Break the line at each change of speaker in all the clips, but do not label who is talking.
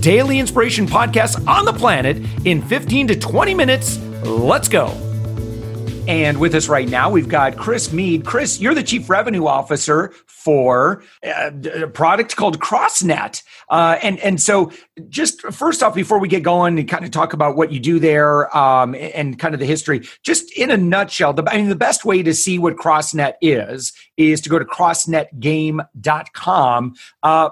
daily inspiration podcast on the planet in 15 to 20 minutes. Let's go. And with us right now, we've got Chris Meade. Chris, you're the chief revenue officer for uh, a product called CrossNet. Uh, and, and so, just first off, before we get going and kind of talk about what you do there um, and kind of the history, just in a nutshell, the, I mean, the best way to see what CrossNet is is to go to crossnetgame.com. Uh,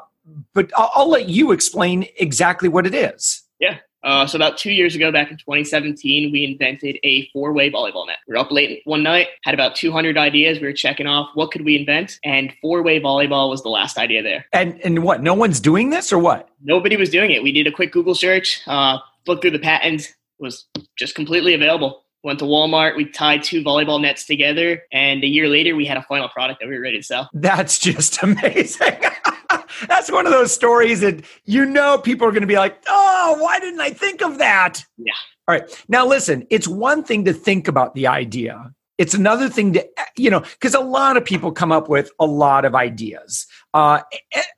but I'll, I'll let you explain exactly what it is.
Yeah. Uh, so about two years ago, back in 2017, we invented a four-way volleyball net. We were up late one night, had about 200 ideas. We were checking off what could we invent, and four-way volleyball was the last idea there.
And and what? No one's doing this, or what?
Nobody was doing it. We did a quick Google search, uh, looked through the patents, was just completely available. Went to Walmart. We tied two volleyball nets together, and a year later, we had a final product that we were ready to sell.
That's just amazing. That's one of those stories that you know people are going to be like, oh, why didn't I think of that?
Yeah.
All right. Now, listen, it's one thing to think about the idea. It's another thing to, you know, because a lot of people come up with a lot of ideas uh,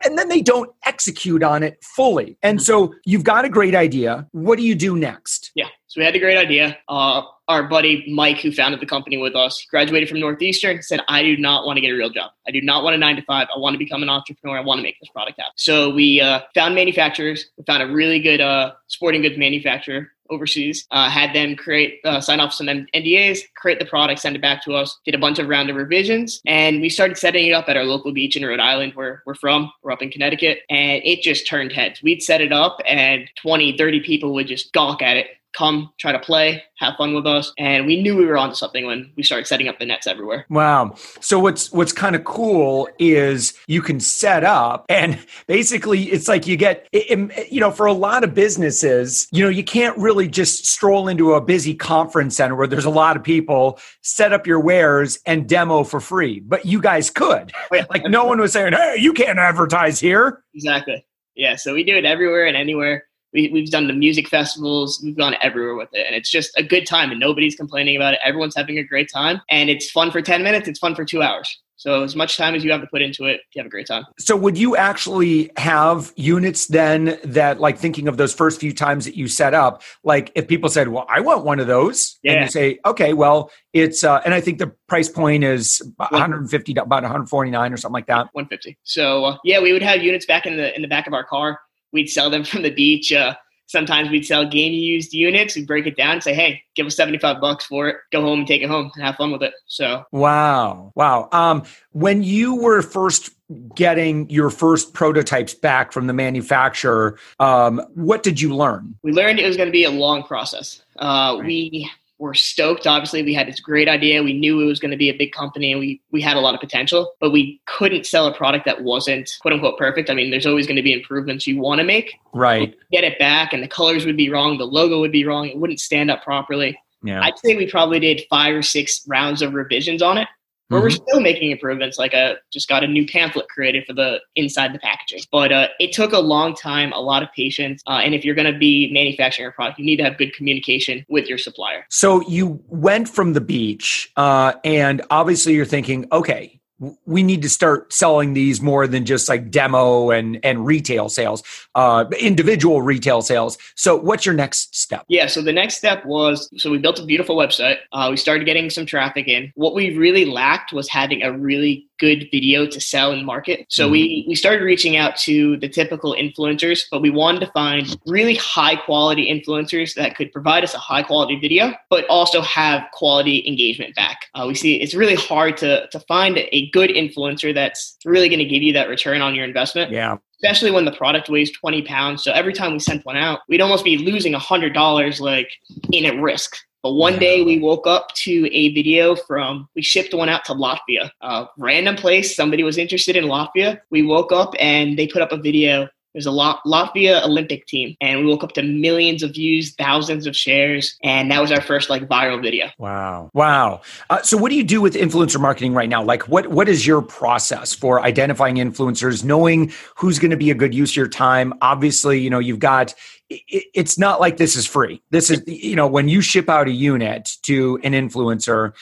and then they don't execute on it fully. And so you've got a great idea. What do you do next?
Yeah. We had a great idea. Uh, our buddy Mike, who founded the company with us, graduated from Northeastern, said, I do not want to get a real job. I do not want a nine to five. I want to become an entrepreneur. I want to make this product happen. So we uh, found manufacturers. We found a really good uh, sporting goods manufacturer overseas, uh, had them create, uh, sign off some NDAs, create the product, send it back to us, did a bunch of round of revisions, and we started setting it up at our local beach in Rhode Island where we're from. We're up in Connecticut, and it just turned heads. We'd set it up, and 20, 30 people would just gawk at it come try to play have fun with us. And we knew we were onto something when we started setting up the nets everywhere.
Wow. So what's what's kind of cool is you can set up and basically it's like you get you know for a lot of businesses you know you can't really just stroll into a busy conference center where there's a lot of people set up your wares and demo for free. But you guys could. Oh, like no one was saying hey you can't advertise here.
Exactly. Yeah so we do it everywhere and anywhere we, we've done the music festivals we've gone everywhere with it and it's just a good time and nobody's complaining about it everyone's having a great time and it's fun for 10 minutes it's fun for two hours so as much time as you have to put into it, you have a great time.
So would you actually have units then that like thinking of those first few times that you set up, like if people said, well, I want one of those yeah. and you say, okay, well it's, uh, and I think the price point is 150, about 149 or something like that.
150. So uh, yeah, we would have units back in the, in the back of our car we'd sell them from the beach. Uh, sometimes we'd sell game used units. We'd break it down and say, hey, give us 75 bucks for it. Go home and take it home and have fun with it. So,
wow. Wow. Um, when you were first getting your first prototypes back from the manufacturer, um, what did you learn?
We learned it was going to be a long process. Uh, right. We we're stoked. Obviously, we had this great idea. We knew it was going to be a big company and we, we had a lot of potential, but we couldn't sell a product that wasn't quote unquote perfect. I mean, there's always going to be improvements you want to make.
Right.
Get it back and the colors would be wrong. The logo would be wrong. It wouldn't stand up properly. Yeah. I'd say we probably did five or six rounds of revisions on it. But mm-hmm. we're still making improvements. Like I just got a new pamphlet created for the inside the packaging. But uh, it took a long time, a lot of patience, uh, and if you're going to be manufacturing a product, you need to have good communication with your supplier.
So you went from the beach, uh, and obviously you're thinking, okay, we need to start selling these more than just like demo and and retail sales uh individual retail sales so what's your next step
yeah so the next step was so we built a beautiful website uh, we started getting some traffic in what we really lacked was having a really good video to sell and market. So mm-hmm. we we started reaching out to the typical influencers, but we wanted to find really high quality influencers that could provide us a high quality video, but also have quality engagement back. Uh, we see it's really hard to to find a good influencer that's really going to give you that return on your investment.
Yeah
especially when the product weighs 20 pounds. So every time we sent one out, we'd almost be losing $100 like in at risk. But one day we woke up to a video from, we shipped one out to Latvia, a random place. Somebody was interested in Latvia. We woke up and they put up a video. Was a Latvia Olympic team, and we woke up to millions of views, thousands of shares, and that was our first like viral video.
Wow, wow. Uh, so, what do you do with influencer marketing right now? Like, what what is your process for identifying influencers, knowing who's going to be a good use of your time? Obviously, you know you've got it's not like this is free. This is, you know, when you ship out a unit to an influencer,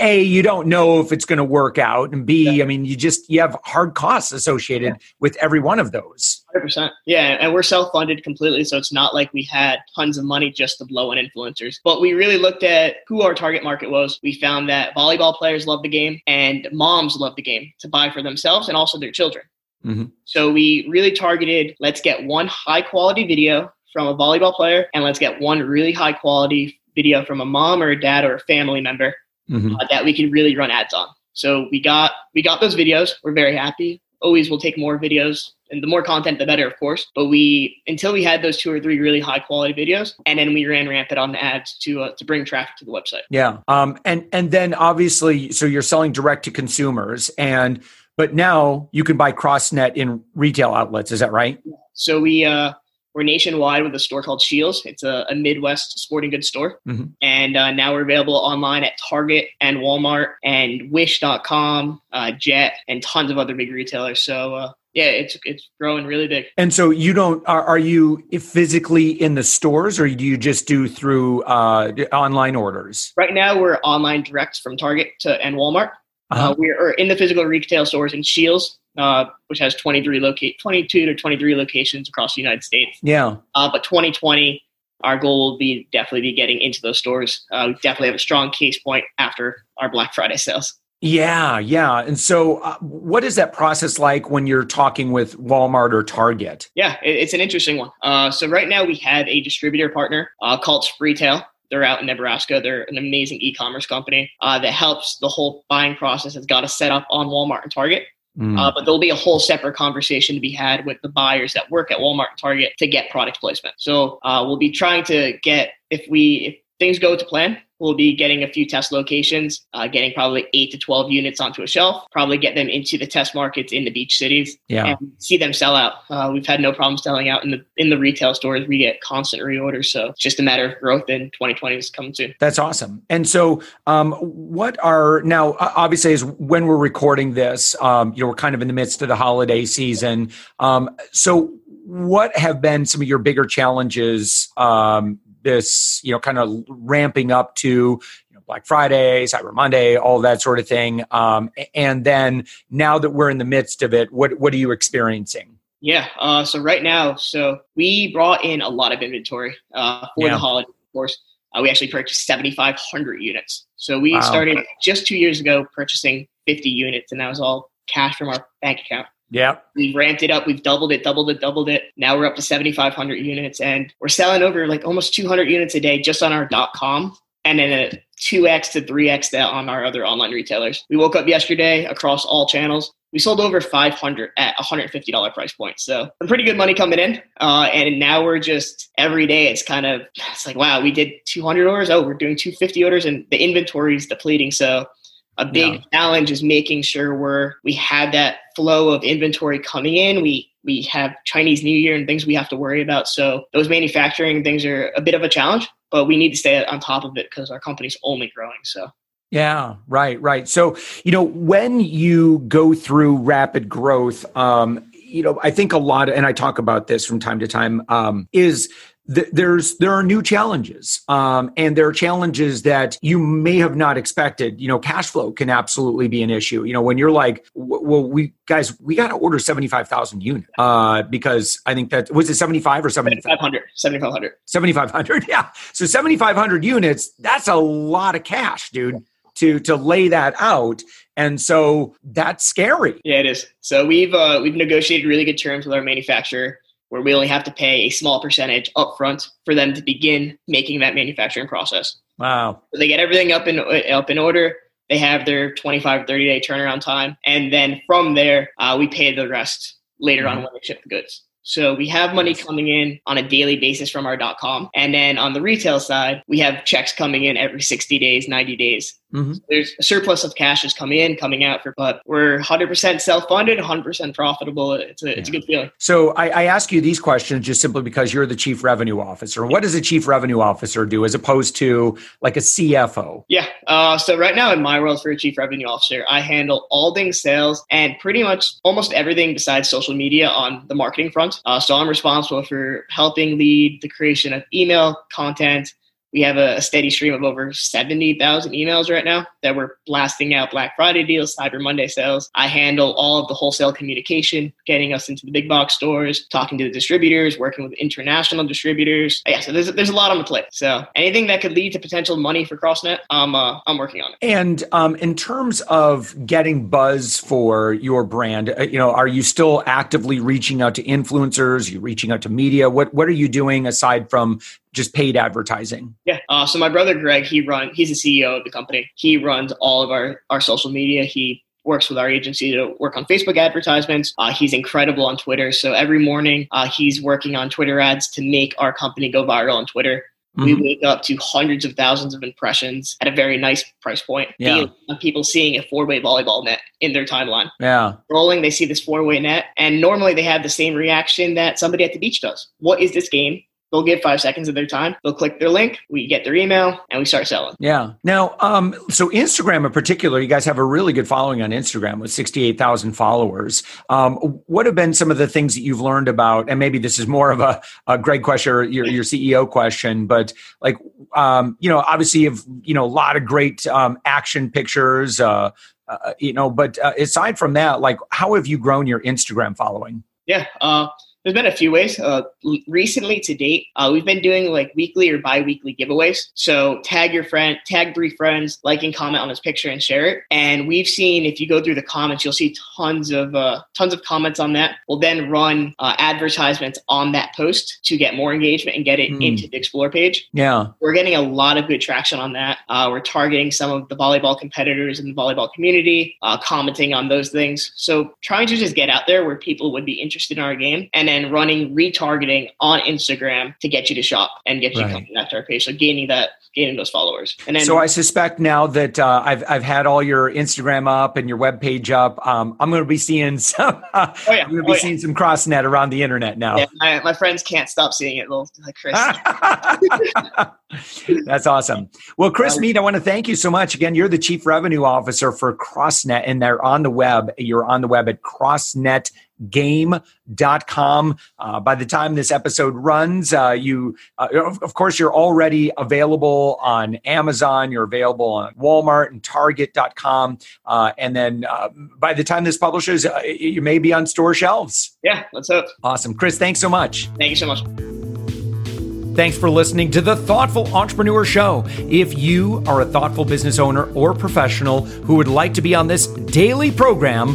a you don't know if it's going to work out and b i mean you just you have hard costs associated yeah. with every one of those.
100% yeah and we're self-funded completely so it's not like we had tons of money just to blow on influencers. But we really looked at who our target market was. We found that volleyball players love the game and moms love the game to buy for themselves and also their children. Mm-hmm. so we really targeted let's get one high quality video from a volleyball player and let's get one really high quality video from a mom or a dad or a family member mm-hmm. uh, that we can really run ads on. So we got we got those videos. We're very happy. Always will take more videos and the more content the better of course but we until we had those two or three really high quality videos and then we ran rampant on the ads to uh, to bring traffic to the website
yeah um and and then obviously so you're selling direct to consumers and but now you can buy crossnet in retail outlets is that right
so we uh we're nationwide with a store called Scheels. It's a, a Midwest sporting goods store. Mm-hmm. And uh, now we're available online at Target and Walmart and Wish.com, uh, Jet, and tons of other big retailers. So, uh, yeah, it's it's growing really big.
And so you don't are, are you physically in the stores, or do you just do through uh, online orders?
Right now, we're online direct from Target to and Walmart. Uh-huh. Uh, we're in the physical retail stores in Scheels, uh, which has 23 locate 22 to 23 locations across the United States.
Yeah.
Uh, but 2020, our goal will be definitely be getting into those stores. Uh, we definitely have a strong case point after our Black Friday sales.
Yeah, yeah. And so, uh, what is that process like when you're talking with Walmart or Target?
Yeah, it's an interesting one. Uh, so, right now we have a distributor partner uh, called Spreetail. They're out in Nebraska. They're an amazing e-commerce company uh, that helps the whole buying process. Has got us set up on Walmart and Target. Mm. Uh, but there'll be a whole separate conversation to be had with the buyers that work at Walmart and Target to get product placement. So uh, we'll be trying to get if we if things go to plan, we'll be getting a few test locations, uh, getting probably eight to 12 units onto a shelf, probably get them into the test markets in the beach cities
yeah.
and see them sell out. Uh, we've had no problem selling out in the, in the retail stores. We get constant reorders. So it's just a matter of growth in 2020 is coming soon.
That's awesome. And so um, what are now, obviously is when we're recording this, um, you know, we're kind of in the midst of the holiday season. Um, so what have been some of your bigger challenges um, this, you know, kind of ramping up to, you know, Black Friday, Cyber Monday, all that sort of thing. Um, and then now that we're in the midst of it, what what are you experiencing?
Yeah. Uh, so right now, so we brought in a lot of inventory uh, for yeah. the holiday. Of course, uh, we actually purchased 7,500 units. So we wow. started just two years ago purchasing 50 units, and that was all cash from our bank account.
Yeah.
We've ramped it up. We've doubled it, doubled it, doubled it. Now we're up to 7,500 units and we're selling over like almost 200 units a day just on our dot com and then a 2x to 3x that on our other online retailers. We woke up yesterday across all channels. We sold over 500 at $150 price point. So some pretty good money coming in. Uh, and now we're just every day, it's kind of, it's like, wow, we did 200 orders. Oh, we're doing 250 orders and the inventory is depleting. So a big yeah. challenge is making sure we're we have that flow of inventory coming in. We we have Chinese New Year and things we have to worry about. So those manufacturing things are a bit of a challenge, but we need to stay on top of it because our company's only growing. So
yeah, right, right. So, you know, when you go through rapid growth, um, you know, I think a lot, and I talk about this from time to time, um, is there's there are new challenges um, and there are challenges that you may have not expected. You know cash flow can absolutely be an issue. You know when you're like well we guys we got to order 75000 units uh, because i think that was it 75 or
7500 7500
7500 yeah. So 7500 units that's a lot of cash dude to to lay that out. And so that's scary.
Yeah it is. So we've uh, we've negotiated really good terms with our manufacturer where we only have to pay a small percentage upfront for them to begin making that manufacturing process.
Wow.
So they get everything up in up in order. They have their 25, 30 day turnaround time. And then from there, uh, we pay the rest later mm-hmm. on when they ship the goods. So we have money coming in on a daily basis from our .com. And then on the retail side, we have checks coming in every 60 days, 90 days Mm-hmm. So there's a surplus of cash is coming in, coming out for, but we're 100% self-funded, 100% profitable. It's a, yeah. it's a good feeling.
So I, I ask you these questions just simply because you're the chief revenue officer. What does a chief revenue officer do as opposed to like a CFO?
Yeah. Uh, so right now in my world for a chief revenue officer, I handle all things sales and pretty much almost everything besides social media on the marketing front. Uh, so I'm responsible for helping lead the creation of email content, we have a, steady stream of over 70,000 emails right now that we're blasting out Black Friday deals, Cyber Monday sales. I handle all of the wholesale communication, getting us into the big box stores, talking to the distributors, working with international distributors. Yeah, so there's, there's a lot on the plate. So anything that could lead to potential money for CrossNet, I'm, uh, I'm working on it.
And um, in terms of getting buzz for your brand, uh, you know, are you still actively reaching out to influencers? Are you reaching out to media? What, what are you doing aside from just paid advertising?
Yeah. Uh, so my brother Greg, he run he's the CEO of the company. He runs all of our our social media. He works with our agency to work on Facebook advertisements. Uh, he's incredible on Twitter. So every morning uh, he's working on Twitter ads to make our company go viral on Twitter. Mm-hmm. We wake up to hundreds of thousands of impressions at a very nice price point.
Yeah.
People seeing a four way volleyball net in their timeline.
Yeah.
Rolling, they see this four way net, and normally they have the same reaction that somebody at the beach does. What is this game? They'll give five seconds of their time. They'll click their link. We get their email and we start selling.
Yeah. Now, um, so Instagram in particular, you guys have a really good following on Instagram with 68,000 followers. Um, what have been some of the things that you've learned about, and maybe this is more of a, a Greg question or your, your CEO question, but like, um, you know, obviously you've, you know, a lot of great um, action pictures, uh, uh, you know, but uh, aside from that, like how have you grown your Instagram following?
Yeah. Uh, there's been a few ways. Uh, recently to date, uh, we've been doing like weekly or bi-weekly giveaways. So tag your friend, tag three friends, like and comment on this picture and share it. And we've seen if you go through the comments, you'll see tons of uh, tons of comments on that. We'll then run uh, advertisements on that post to get more engagement and get it mm. into the explore page.
Yeah,
we're getting a lot of good traction on that. Uh, we're targeting some of the volleyball competitors in the volleyball community, uh, commenting on those things. So trying to just get out there where people would be interested in our game and then running retargeting on Instagram to get you to shop and get you right. coming back to our page. So gaining that, gaining those followers. And then,
so I suspect now that uh, I've I've had all your Instagram up and your web page up, um, I'm going to be seeing some. Uh, oh, yeah. I'm going to be oh, seeing yeah. some CrossNet around the internet now.
Yeah, my, my friends can't stop seeing it. Little like Chris.
That's awesome. Well, Chris Meade, I want to thank you so much. Again, you're the chief revenue officer for CrossNet, and they're on the web. You're on the web at CrossNet game.com. Uh, by the time this episode runs, uh, you, uh, of, course, you're already available on Amazon, you're available on Walmart and Target.com. Uh, and then uh, by the time this publishes, uh, you may be on store shelves.
Yeah, let's hope.
Awesome. Chris, thanks so much.
Thank you so much.
Thanks for listening to the Thoughtful Entrepreneur Show. If you are a thoughtful business owner or professional who would like to be on this daily program,